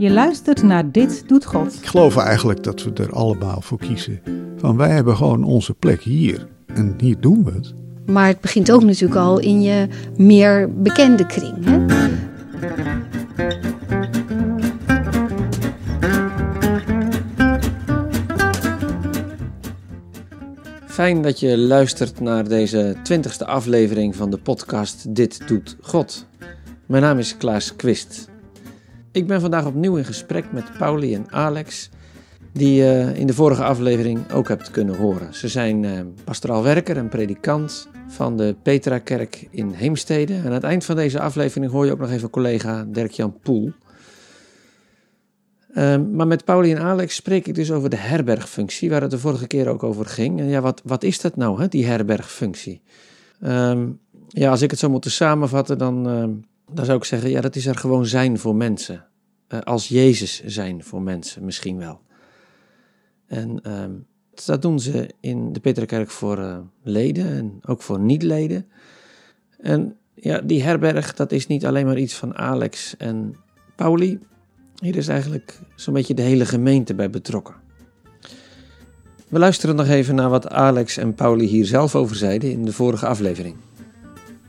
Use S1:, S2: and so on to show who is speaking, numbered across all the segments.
S1: Je luistert naar Dit Doet God.
S2: Ik geloof eigenlijk dat we er allemaal voor kiezen. Van wij hebben gewoon onze plek hier. En hier doen we het.
S3: Maar het begint ook natuurlijk al in je meer bekende kring. Hè?
S4: Fijn dat je luistert naar deze twintigste aflevering van de podcast Dit Doet God. Mijn naam is Klaas Quist. Ik ben vandaag opnieuw in gesprek met Pauli en Alex, die je in de vorige aflevering ook hebt kunnen horen. Ze zijn eh, pastoraal werker en predikant van de Petra-kerk in Heemstede. En aan het eind van deze aflevering hoor je ook nog even collega Dirk-Jan Poel. Um, maar met Pauli en Alex spreek ik dus over de herbergfunctie, waar het de vorige keer ook over ging. En ja, wat, wat is dat nou, hè, die herbergfunctie? Um, ja, als ik het zou moeten samenvatten, dan, um, dan zou ik zeggen, ja, dat is er gewoon zijn voor mensen. Uh, als Jezus zijn voor mensen, misschien wel. En dat doen ze in de Peterkerk voor uh, leden en ook voor niet-leden. En ja, die herberg, dat is niet alleen maar iets van Alex en Pauli. Hier is eigenlijk zo'n beetje de hele gemeente bij betrokken. We luisteren nog even naar wat Alex en Pauli hier zelf over zeiden in de vorige aflevering.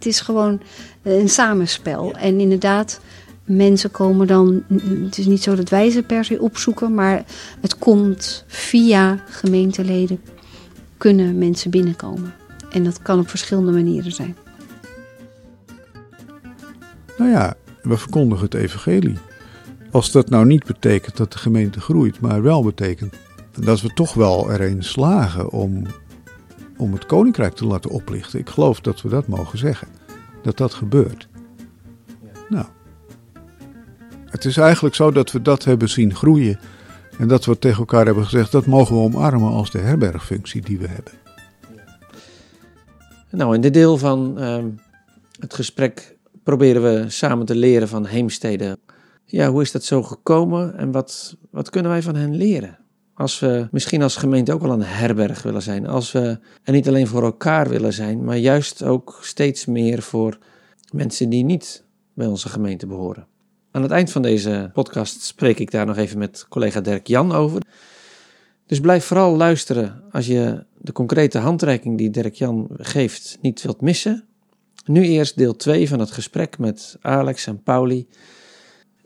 S3: Het is gewoon een samenspel. En inderdaad, mensen komen dan. Het is niet zo dat wij ze per se opzoeken, maar het komt via gemeenteleden. Kunnen mensen binnenkomen. En dat kan op verschillende manieren zijn.
S2: Nou ja, we verkondigen het evangelie. Als dat nou niet betekent dat de gemeente groeit, maar wel betekent dat we toch wel erin slagen om, om het koninkrijk te laten oplichten. Ik geloof dat we dat mogen zeggen. Dat dat gebeurt. Nou, het is eigenlijk zo dat we dat hebben zien groeien. En dat we tegen elkaar hebben gezegd, dat mogen we omarmen als de herbergfunctie die we hebben.
S4: Nou, in dit deel van uh, het gesprek proberen we samen te leren van Heemstede ja, hoe is dat zo gekomen en wat, wat kunnen wij van hen leren? Als we misschien als gemeente ook wel een herberg willen zijn. Als we er niet alleen voor elkaar willen zijn, maar juist ook steeds meer voor mensen die niet bij onze gemeente behoren. Aan het eind van deze podcast spreek ik daar nog even met collega Dirk Jan over. Dus blijf vooral luisteren als je de concrete handreiking die Dirk Jan geeft niet wilt missen. Nu eerst deel 2 van het gesprek met Alex en Pauli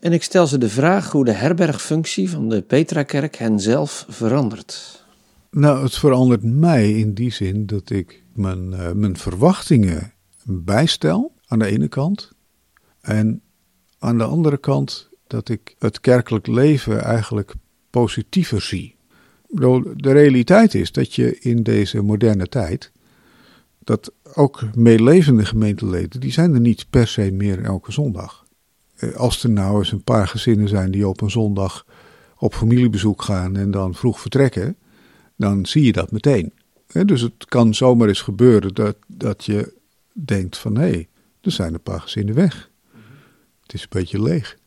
S4: en ik stel ze de vraag hoe de herbergfunctie van de Petrakerk hen zelf verandert.
S2: Nou, het verandert mij in die zin dat ik mijn, uh, mijn verwachtingen bijstel aan de ene kant. En aan de andere kant dat ik het kerkelijk leven eigenlijk positiever zie. De realiteit is dat je in deze moderne tijd, dat ook meelevende gemeenteleden, die zijn er niet per se meer elke zondag. Eh, als er nou eens een paar gezinnen zijn die op een zondag op familiebezoek gaan en dan vroeg vertrekken, dan zie je dat meteen. Dus het kan zomaar eens gebeuren dat, dat je denkt van hé, hey, er zijn een paar gezinnen weg. Het is een beetje leeg.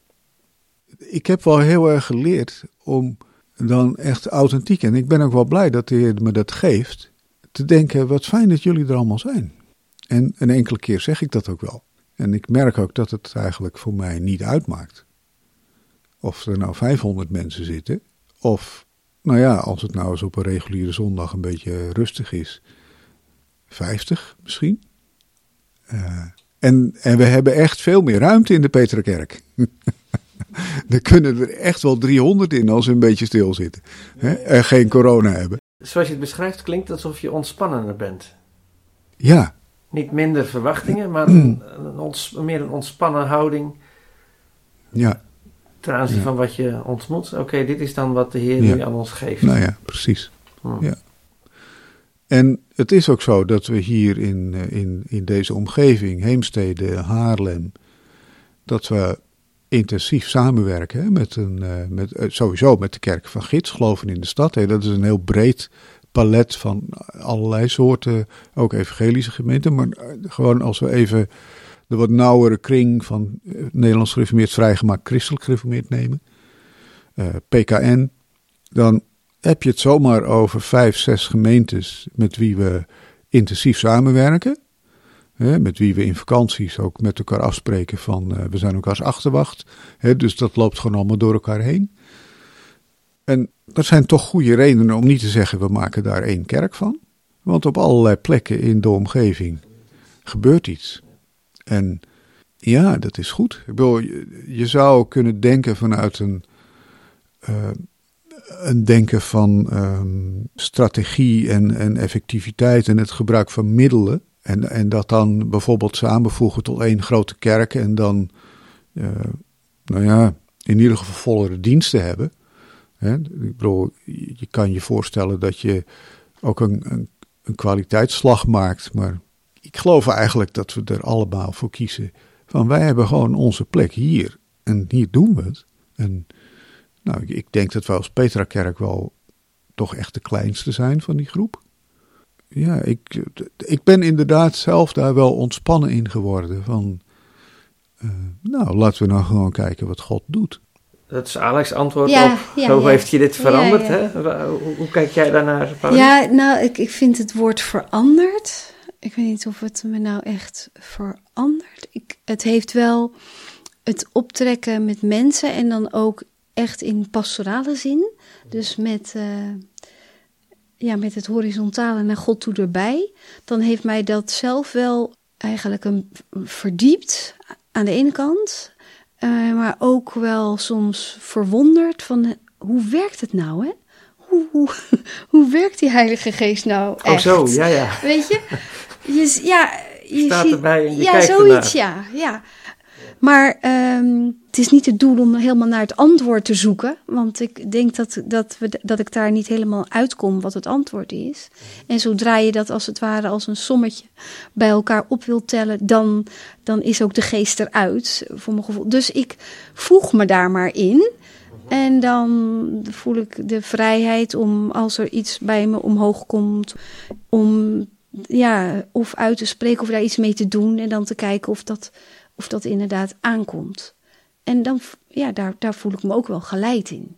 S2: Ik heb wel heel erg geleerd om dan echt authentiek, en ik ben ook wel blij dat de Heer me dat geeft, te denken wat fijn dat jullie er allemaal zijn. En een enkele keer zeg ik dat ook wel. En ik merk ook dat het eigenlijk voor mij niet uitmaakt. Of er nou 500 mensen zitten, of, nou ja, als het nou eens op een reguliere zondag een beetje rustig is, 50 misschien. Uh, en, en we hebben echt veel meer ruimte in de Peterkerk. er kunnen er echt wel 300 in als we een beetje stilzitten. Hè, en geen corona hebben.
S4: Zoals je het beschrijft, klinkt alsof je ontspannender bent.
S2: Ja,
S4: niet minder verwachtingen, maar een, een meer een ontspannen houding.
S2: Ja.
S4: Ten aanzien ja. van wat je ontmoet. Oké, dit is dan wat de Heer ja. nu aan ons geeft.
S2: Nou ja, precies. Hmm. Ja. En het is ook zo dat we hier in, in, in deze omgeving, Heemstede, Haarlem, dat we intensief samenwerken met een, met, sowieso met de kerk van Gids, geloven in de stad. Dat is een heel breed palet van allerlei soorten, ook evangelische gemeenten. Maar eh, gewoon als we even de wat nauwere kring van eh, Nederlands gereformeerd vrijgemaakt christelijk gereformeerd nemen, eh, PKN, dan heb je het zomaar over vijf, zes gemeentes met wie we intensief samenwerken. Met wie we in vakanties ook met elkaar afspreken van we zijn elkaars achterwacht. Dus dat loopt gewoon allemaal door elkaar heen. En dat zijn toch goede redenen om niet te zeggen we maken daar één kerk van. Want op allerlei plekken in de omgeving gebeurt iets. En ja, dat is goed. Ik bedoel, je, zou kunnen denken vanuit een, uh, een denken van um, strategie en, en effectiviteit en het gebruik van middelen. En, en dat dan bijvoorbeeld samenvoegen tot één grote kerk en dan, uh, nou ja, in ieder geval vollere diensten hebben. Ik bedoel, je kan je voorstellen dat je ook een, een, een kwaliteitsslag maakt, maar ik geloof eigenlijk dat we er allemaal voor kiezen. Van wij hebben gewoon onze plek hier en hier doen we het. En nou, ik denk dat wij als Petra-kerk wel toch echt de kleinste zijn van die groep. Ja, ik, ik ben inderdaad zelf daar wel ontspannen in geworden. Van, uh, nou, laten we nou gewoon kijken wat God doet.
S4: Dat is Alex' antwoord ja, op. Ja, Hoe heeft je dit veranderd? Hè? Hoe, hoe, kijk jij daarnaar?
S3: Ja, nou, ik, ik vind het woord veranderd. Ik weet niet of het me nou echt verandert. Ik, het heeft wel het optrekken met mensen en dan ook echt in pastorale zin. Dus met, uh, ja, met het horizontale naar God toe erbij. Dan heeft mij dat zelf wel eigenlijk een verdiept aan de ene kant. Uh, maar ook wel soms verwonderd van hoe werkt het nou, hè? Hoe, hoe, hoe werkt die Heilige Geest nou echt?
S4: Oh zo, ja, ja.
S3: Weet je? je ja, je
S4: Staat
S3: ziet,
S4: erbij en je
S3: ja,
S4: kijkt
S3: zoiets, ja, ja. Maar um, het is niet het doel om helemaal naar het antwoord te zoeken. Want ik denk dat, dat, we, dat ik daar niet helemaal uitkom wat het antwoord is. En zodra je dat als het ware als een sommetje bij elkaar op wilt tellen, dan, dan is ook de geest eruit, voor mijn gevoel. Dus ik voeg me daar maar in. En dan voel ik de vrijheid om, als er iets bij me omhoog komt, om ja, of uit te spreken of daar iets mee te doen. En dan te kijken of dat, of dat inderdaad aankomt. En dan, ja, daar, daar voel ik me ook wel geleid in.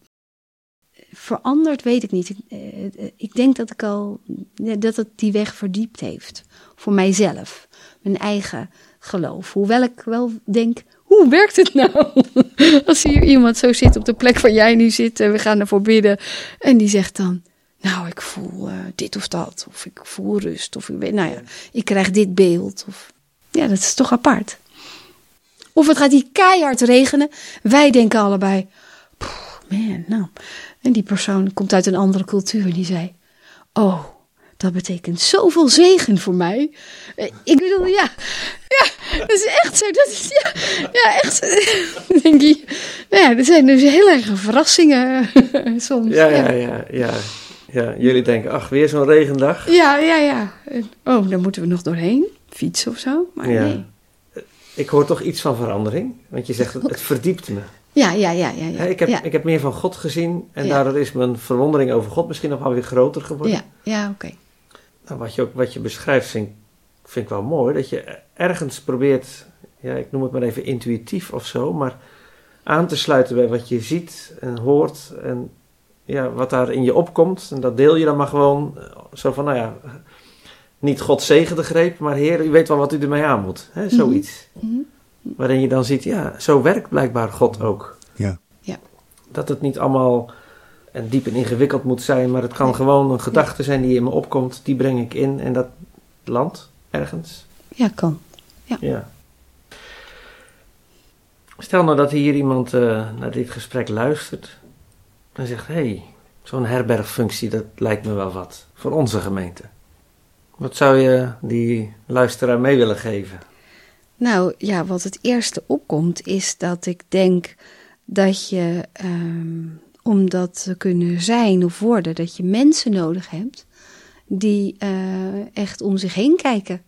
S3: Veranderd weet ik niet. Ik, eh, eh, ik denk dat ik al, dat het die weg verdiept heeft. Voor mijzelf. Mijn eigen geloof. Hoewel ik wel denk, hoe werkt het nou? Als hier iemand zo zit op de plek waar jij nu zit en we gaan ervoor bidden. En die zegt dan, nou, ik voel uh, dit of dat. Of ik voel rust. Of ik nou ja, ik krijg dit beeld. Of, ja, dat is toch apart. Of het gaat hier keihard regenen. Wij denken allebei, man, nou. En die persoon komt uit een andere cultuur en die zei, oh, dat betekent zoveel zegen voor mij. Eh, ik bedoel, ja, ja, dat is echt zo. Dat is, ja, ja echt. Denk je, nou ja, er zijn dus heel erg verrassingen soms.
S4: Ja, ja, ja, ja. Ja, jullie denken, ach, weer zo'n regendag.
S3: Ja, ja, ja. Oh, daar moeten we nog doorheen. Fietsen of zo. Maar ja. nee.
S4: Ik hoor toch iets van verandering. Want je zegt, het verdiept me.
S3: Ja, ja, ja. ja, ja.
S4: Ik, heb, ik heb meer van God gezien. En daardoor is mijn verwondering over God misschien nog wel weer groter geworden.
S3: Ja, ja oké.
S4: Nou, wat, je ook, wat je beschrijft vind, vind ik wel mooi. Dat je ergens probeert, ja, ik noem het maar even intuïtief of zo. Maar aan te sluiten bij wat je ziet en hoort. En ja, wat daar in je opkomt. En dat deel je dan maar gewoon eh, zo van, nou ja, niet God zegen de greep, maar Heer, u weet wel wat u ermee aan moet. Hè, mhm. zoiets. Mm Waarin je dan ziet, ja, zo werkt blijkbaar God ook.
S2: Ja.
S3: ja.
S4: Dat het niet allemaal en diep en ingewikkeld moet zijn, maar het kan gewoon een gedachte zijn die in me opkomt, die breng ik in en dat landt ergens.
S3: Ja, kan. Ja.
S4: ja. Stel nou dat hier iemand uh, naar dit gesprek luistert en zegt: hé, hey, zo'n herbergfunctie, dat lijkt me wel wat voor onze gemeente. Wat zou je die luisteraar mee willen geven?
S3: Nou ja, wat het eerste opkomt is dat ik denk dat je, um, om dat te kunnen zijn of worden, dat je mensen nodig hebt die uh, echt om zich heen kijken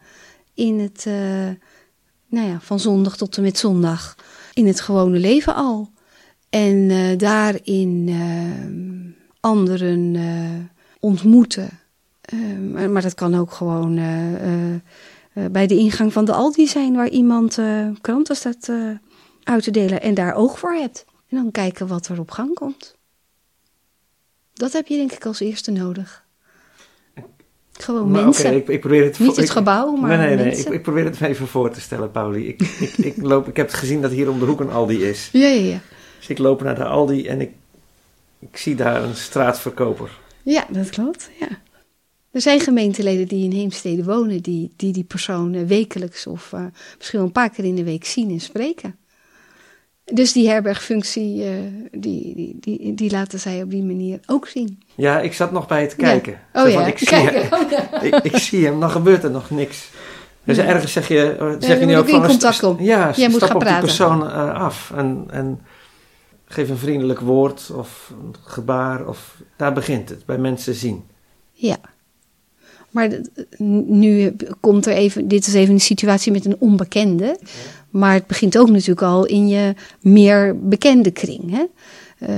S3: in het, uh, nou ja, van zondag tot en met zondag, in het gewone leven al. En uh, daarin anderen ontmoeten uh, maar, dat kan ook gewoon uh, bij de ingang van de Aldi zijn, waar iemand kranten staat uit te delen en daar oog voor hebt. En dan kijken wat er op gang komt. Dat heb je denk ik als eerste nodig. Gewoon
S4: Maar
S3: mensen.
S4: ik, ik probeer het...
S3: Niet het gebouw, maar
S4: nee, nee, nee.
S3: mensen.
S4: Ik, ik probeer het me even voor te stellen, Pauli. Ik, ik, ik, loop, ik heb gezien dat hier om de hoek een Aldi is.
S3: Ja, ja, ja.
S4: Dus ik loop naar de Aldi en ik, ik zie daar een straatverkoper.
S3: Ja, dat klopt. Ja. Er zijn gemeenteleden die in Heemstede wonen, die die, die persoon eh, wekelijks of eh, misschien wel een paar keer in de week zien en spreken. Dus die herbergfunctie, eh, die, die, die, die laten zij op die manier ook zien.
S4: Ja, ik zat nog bij het kijken.
S3: Ja. Oh ja,
S4: ik, zie
S3: kijken.
S4: hem,
S3: Oh ja.
S4: ik, ik zie hem, dan gebeurt er nog niks. Dus ergens zeg je, zeg je nu ook van...
S3: contact
S4: st-. Ja,
S3: Jij moet gaan
S4: op die
S3: praten.
S4: persoon af en, en geef een vriendelijk woord of een gebaar. Of, daar begint het, bij mensen zien.
S3: Ja. Maar nu komt er even, dit is even een situatie met een onbekende. Maar het begint ook natuurlijk al in je meer bekende kring. Hè? Eh,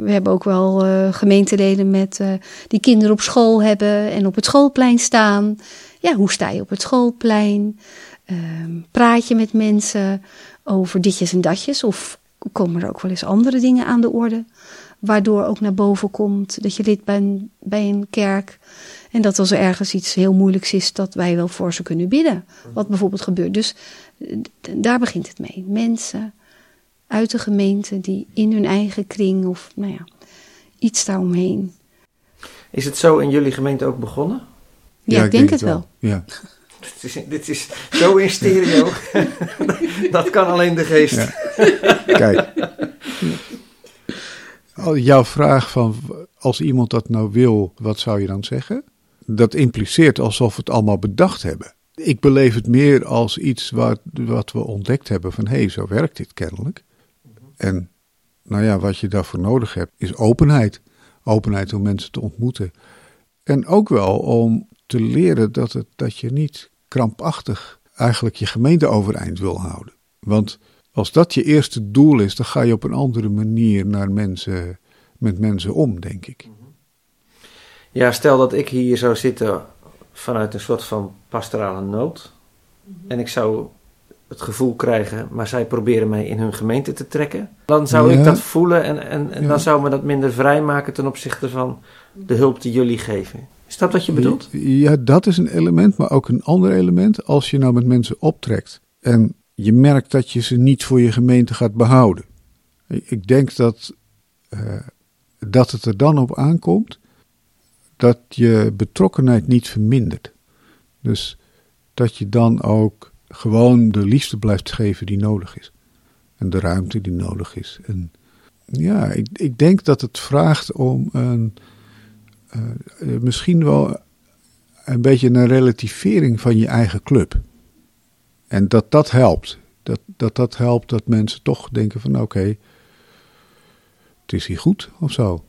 S3: we hebben ook wel eh, gemeenteleden met, eh, die kinderen op school hebben en op het schoolplein staan. Ja, hoe sta je op het schoolplein? Ehm, praat je met mensen over ditjes en datjes? Of komen er ook wel eens andere dingen aan de orde? Waardoor ook naar boven komt dat je lid bent bij een kerk. En dat als er ergens iets heel moeilijks is, dat wij wel voor ze kunnen bidden. Wat bijvoorbeeld gebeurt. Dus daar begint het mee. Mensen uit de gemeente die in hun eigen kring of nou ja, iets daaromheen.
S4: Is het zo in jullie gemeente ook begonnen?
S3: Ja, ik denk, het wel.
S2: Ja.
S4: Dit is, dit is zo in stereo. dat kan alleen de geest.
S2: Ja. Kijk. Al Jouw vraag van als iemand dat nou wil, wat zou je dan zeggen? Dat impliceert alsof we het allemaal bedacht hebben. Ik beleef het meer als iets wat, wat we ontdekt hebben van hé, hey, zo werkt dit kennelijk. En nou ja, wat je daarvoor nodig hebt is openheid. Openheid om mensen te ontmoeten. En ook wel om te leren dat, het, dat je niet krampachtig eigenlijk je gemeente overeind wil houden. Want als dat je eerste doel is, dan ga je op een andere manier naar mensen, met mensen om, denk ik.
S4: Ja, stel dat ik hier zou zitten vanuit een soort van pastorale nood. En ik zou het gevoel krijgen, maar zij proberen mij in hun gemeente te trekken. Dan zou
S2: Ja.
S4: ik dat voelen en, en, en
S2: Ja.
S4: dan zou me dat minder vrijmaken ten opzichte van de hulp die jullie geven. Is dat wat je bedoelt?
S2: Ja, dat is een element, maar ook een ander element. Als je nou met mensen optrekt en je merkt dat je ze niet voor je gemeente gaat behouden. Ik denk dat, eh, dat het er dan op aankomt dat je betrokkenheid niet vermindert. Dus dat je dan ook gewoon de liefde blijft geven die nodig is. En de ruimte die nodig is. En ja, ik, ik denk dat het vraagt om een, eh, misschien wel een beetje een relativering van je eigen club. En dat dat helpt. Dat dat, dat helpt dat mensen toch denken van oké, het is hier goed of zo.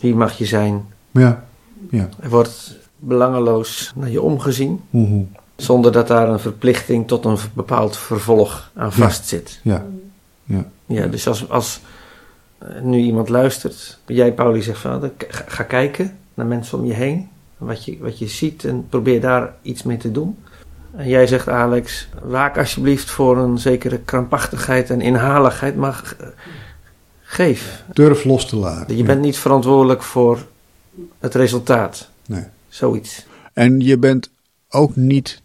S4: Hier mag je zijn.
S2: Ja, ja.
S4: Er wordt belangeloos naar je omgezien.
S2: Mhm.
S4: Zonder dat daar een verplichting tot een bepaald vervolg aan vastzit.
S2: Ja, ja.
S4: Ja, dus als, als nu iemand luistert, jij Pauli zegt van, "Nou, ga, ga kijken naar mensen om je heen, wat je, wat je ziet en probeer daar iets mee te doen. En jij zegt Alex, waak alsjeblieft voor een zekere krampachtigheid en inhaligheid, maar geef.
S2: Durf los te laten.
S4: Je bent niet verantwoordelijk voor het resultaat,
S2: Nee.
S4: zoiets.
S2: En je bent ook niet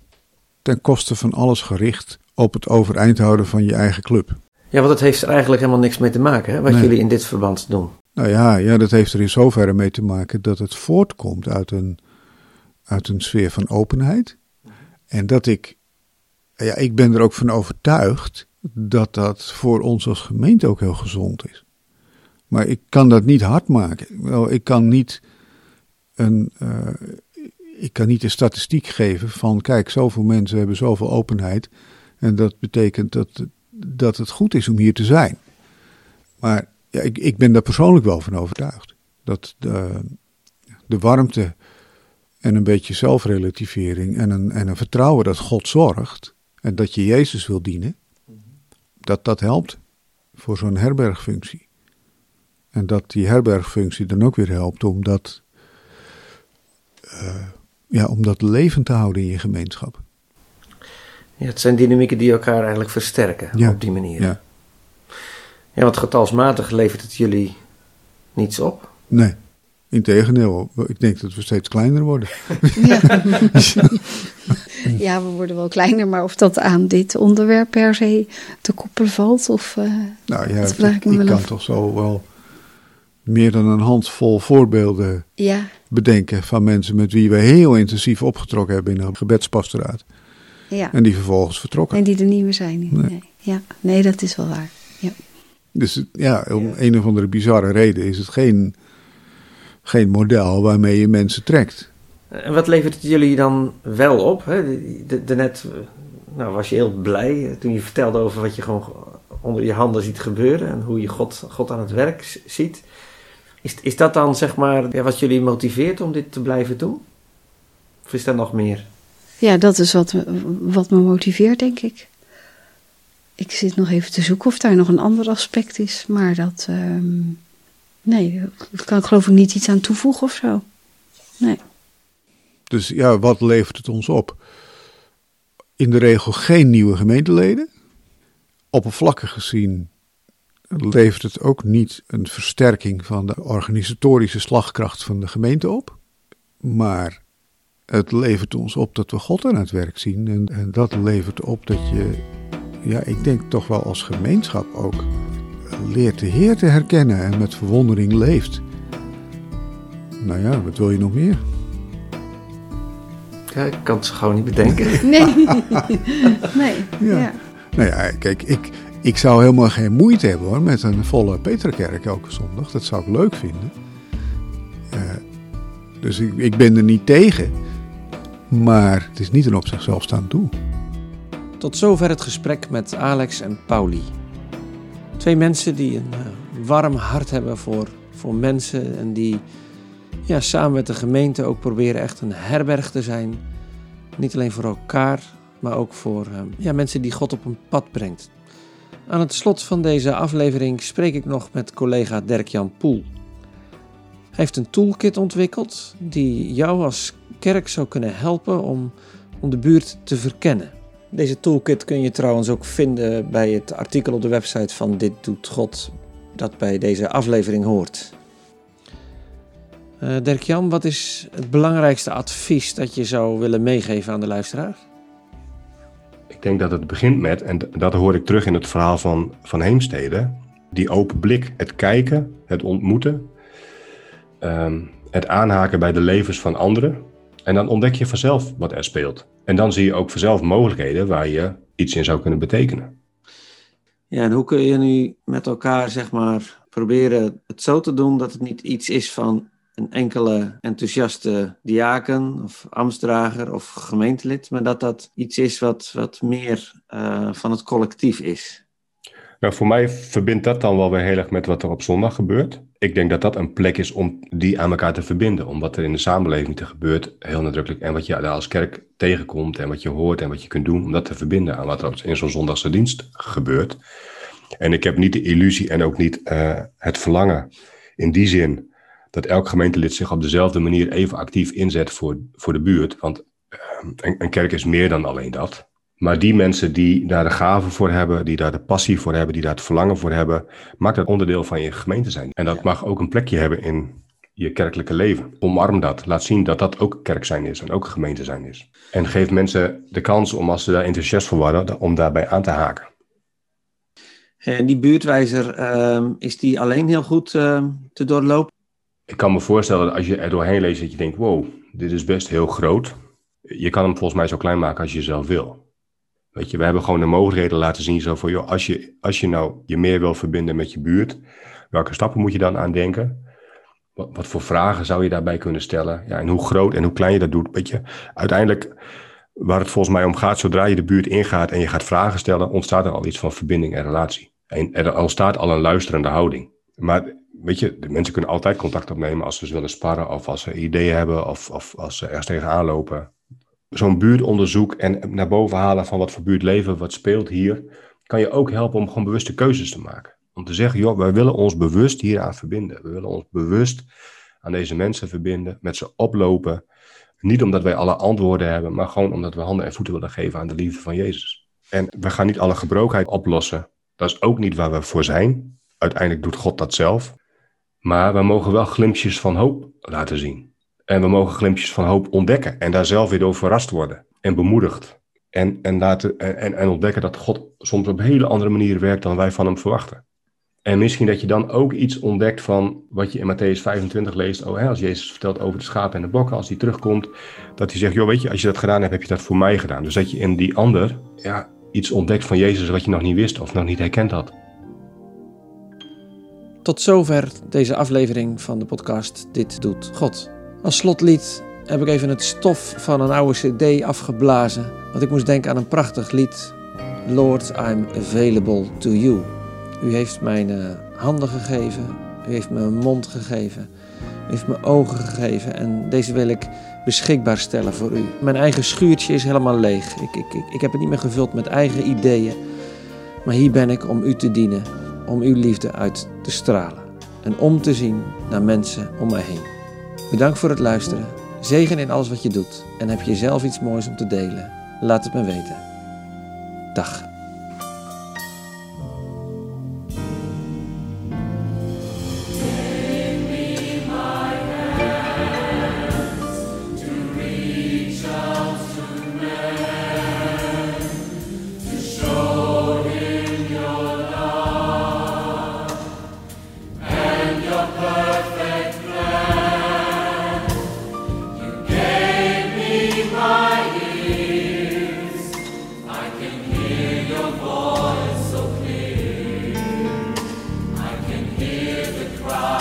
S2: ten koste van alles gericht op het overeind houden van je eigen club.
S4: Ja, want het heeft er eigenlijk helemaal niks mee te maken, hè, wat
S2: Nee.
S4: jullie in dit verband doen.
S2: Nou ja, ja, dat heeft er in zoverre mee te maken dat het voortkomt uit een, uit een sfeer van openheid. En dat ik, ja, ik ben er ook van overtuigd dat dat voor ons als gemeente ook heel gezond is. Maar ik kan dat niet hard maken. Ik kan niet een, eh, ik kan niet een statistiek geven van, kijk, zoveel mensen hebben zoveel openheid. En dat betekent dat, dat het goed is om hier te zijn. Maar ja, ik, ik ben daar persoonlijk wel van overtuigd. Dat de, de warmte en een beetje zelfrelativering en een, en een vertrouwen dat God zorgt en dat je Jezus wil dienen, dat dat helpt voor zo'n herbergfunctie. En dat die herbergfunctie dan ook weer helpt om dat, eh, ja, om dat levend te houden in je gemeenschap.
S4: Ja, het zijn dynamieken die elkaar eigenlijk versterken
S2: Ja.
S4: op die manier.
S2: Ja.
S4: Ja, want getalsmatig levert het jullie niets op.
S2: Nee, Integendeel, ik denk dat we steeds kleiner worden.
S3: Ja. ja, we worden wel kleiner, maar of dat aan dit onderwerp per se te koppelen valt, of uh,
S2: nou ja,
S3: dat ik
S2: kan
S3: af.
S2: toch zo wel meer dan een handvol voorbeelden
S3: Ja,
S2: bedenken van mensen met wie we heel intensief opgetrokken hebben in een gebedspastoraat.
S3: ja.
S2: En die vervolgens vertrokken.
S3: En die er niet meer zijn. Nee.
S2: Nee.
S3: Ja, nee, dat is wel waar. Ja.
S2: Dus ja, om een of andere bizarre reden is het geen, geen model waarmee je mensen trekt.
S5: En wat levert het jullie dan wel op? Hè? De- de- Daarnet eh, nou, was je heel blij eh, toen je vertelde over wat je gewoon onder je handen ziet gebeuren en hoe je God, God aan het werk ziet. Is, is dat dan zeg maar ja, wat jullie motiveert om dit te blijven doen? Of is er nog meer?
S3: Ja, dat is wat, me- wat me motiveert, denk ik. Ik zit nog even te zoeken of daar nog een ander aspect is. Maar dat. ehm, nee, daar kan ik geloof ik niet iets aan toevoegen of zo. Nee.
S2: Dus ja, wat levert het ons op? In de regel geen nieuwe gemeenteleden. Oppervlakkig gezien levert het ook niet een versterking van de organisatorische slagkracht van de gemeente op. Maar het levert ons op dat we God aan het werk zien. En, en dat levert op dat je, ja, ik denk toch wel als gemeenschap ook, leert de Heer te herkennen en met verwondering leeft. Nou ja, wat wil je nog meer?
S5: Ja, ik kan het gewoon niet bedenken.
S3: Nee. nee.
S2: Ja.
S3: Ja.
S2: Nou ja, kijk, ik, ik zou helemaal geen moeite hebben hoor met een volle Peterkerk elke zondag. Dat zou ik leuk vinden. Eh, dus ik, ik ben er niet tegen. Maar het is niet een op zichzelf staand doel.
S4: Tot zover het gesprek met Alex en Pauli. Twee mensen die een eh, warm hart hebben voor, voor mensen en die ja, samen met de gemeente ook proberen echt een herberg te zijn. Niet alleen voor elkaar, maar ook voor eh, ja, mensen die God op een pad brengt. Aan het slot van deze aflevering spreek ik nog met collega Dirk-Jan Poel. Hij heeft een toolkit ontwikkeld die jou als kerk zou kunnen helpen om, om de buurt te verkennen. Deze toolkit kun je trouwens ook vinden bij het artikel op de website van Dit Doet God, dat bij deze aflevering hoort. Eh Dirk-Jan, wat is het belangrijkste advies dat je zou willen meegeven aan de luisteraar?
S6: Ik denk dat het begint met, en dat hoor ik terug in het verhaal van, van Heemstede, die open blik, het kijken, het ontmoeten, ehm, het aanhaken bij de levens van anderen. En dan ontdek je vanzelf wat er speelt. En dan zie je ook vanzelf mogelijkheden waar je iets in zou kunnen betekenen.
S4: Ja, en hoe kun je nu met elkaar, zeg maar, proberen het zo te doen dat het niet iets is van een enkele enthousiaste diaken of ambtsdrager of gemeentelid, maar dat dat iets is wat, wat meer eh, van het collectief is?
S6: Nou, voor mij verbindt dat dan wel weer heel erg met wat er op zondag gebeurt. Ik denk dat dat een plek is om die aan elkaar te verbinden. Om wat er in de samenleving te gebeurt, heel nadrukkelijk. En wat je daar als kerk tegenkomt en wat je hoort en wat je kunt doen. Om dat te verbinden aan wat er in zo'n zondagse dienst gebeurt. En ik heb niet de illusie en ook niet eh, het verlangen in die zin dat elk gemeentelid zich op dezelfde manier even actief inzet voor, voor de buurt. Want eh, een, een kerk is meer dan alleen dat. Maar die mensen die daar de gave voor hebben, die daar de passie voor hebben, die daar het verlangen voor hebben, maakt dat onderdeel van je gemeente zijn. En dat mag ook een plekje hebben in je kerkelijke leven. Omarm dat. Laat zien dat dat ook kerk zijn is en ook gemeente zijn is. En geef mensen de kans om, als ze daar enthousiast voor worden, om daarbij aan te haken.
S4: En die buurtwijzer, ehm, is die alleen heel goed ehm, te doorlopen?
S6: Ik kan me voorstellen dat als je er doorheen leest dat je denkt, wow, dit is best heel groot. Je kan hem volgens mij zo klein maken als je zelf wil. Weet je, we hebben gewoon de mogelijkheden laten zien zo van, joh, als je, als je nou je meer wil verbinden met je buurt, welke stappen moet je dan aan denken? Wat, wat voor vragen zou je daarbij kunnen stellen? Ja, en hoe groot en hoe klein je dat doet, weet je. Uiteindelijk, waar het volgens mij om gaat, zodra je de buurt ingaat en je gaat vragen stellen, ontstaat er al iets van verbinding en relatie. En er ontstaat al een luisterende houding. Maar weet je, de mensen kunnen altijd contact opnemen als ze willen sparren of als ze ideeën hebben of, of als ze ergens tegenaan lopen. Zo'n buurtonderzoek en naar boven halen van wat voor buurtleven, wat speelt hier, kan je ook helpen om gewoon bewuste keuzes te maken. Om te zeggen, joh, wij willen ons bewust hieraan verbinden. We willen ons bewust aan deze mensen verbinden, met ze oplopen. Niet omdat wij alle antwoorden hebben, maar gewoon omdat we handen en voeten willen geven aan de liefde van Jezus. En we gaan niet alle gebrokenheid oplossen. Dat is ook niet waar we voor zijn. Uiteindelijk doet God dat zelf. Maar we mogen wel glimpjes van hoop laten zien. En we mogen glimpjes van hoop ontdekken en daar zelf weer door verrast worden en bemoedigd. En, en, laten, en, en ontdekken dat God soms op hele andere manieren werkt dan wij van hem verwachten. En misschien dat je dan ook iets ontdekt van wat je in Matthäus 25 leest. Oh, hè, als Jezus vertelt over de schapen en de bokken, als hij terugkomt. Dat hij zegt, joh, weet je, als je dat gedaan hebt, heb je dat voor mij gedaan. Dus dat je in die ander ja, iets ontdekt van Jezus wat je nog niet wist of nog niet herkend had.
S4: Tot zover deze aflevering van de podcast Dit Doet God. Als slotlied heb ik even het stof van een oude cd afgeblazen. Want ik moest denken aan een prachtig lied. Lord, I'm available to you. U heeft mij uh, handen gegeven. U heeft me een mond gegeven. U heeft me ogen gegeven. En deze wil ik beschikbaar stellen voor u. Mijn eigen schuurtje is helemaal leeg. Ik, ik, ik, ik heb het niet meer gevuld met eigen ideeën. Maar hier ben ik om u te dienen. Om uw liefde uit te stralen. En om te zien naar mensen om mij heen. Bedankt voor het luisteren. Zegen in alles wat je doet. En heb je zelf iets moois om te delen? Laat het me weten. Dag.
S7: cry.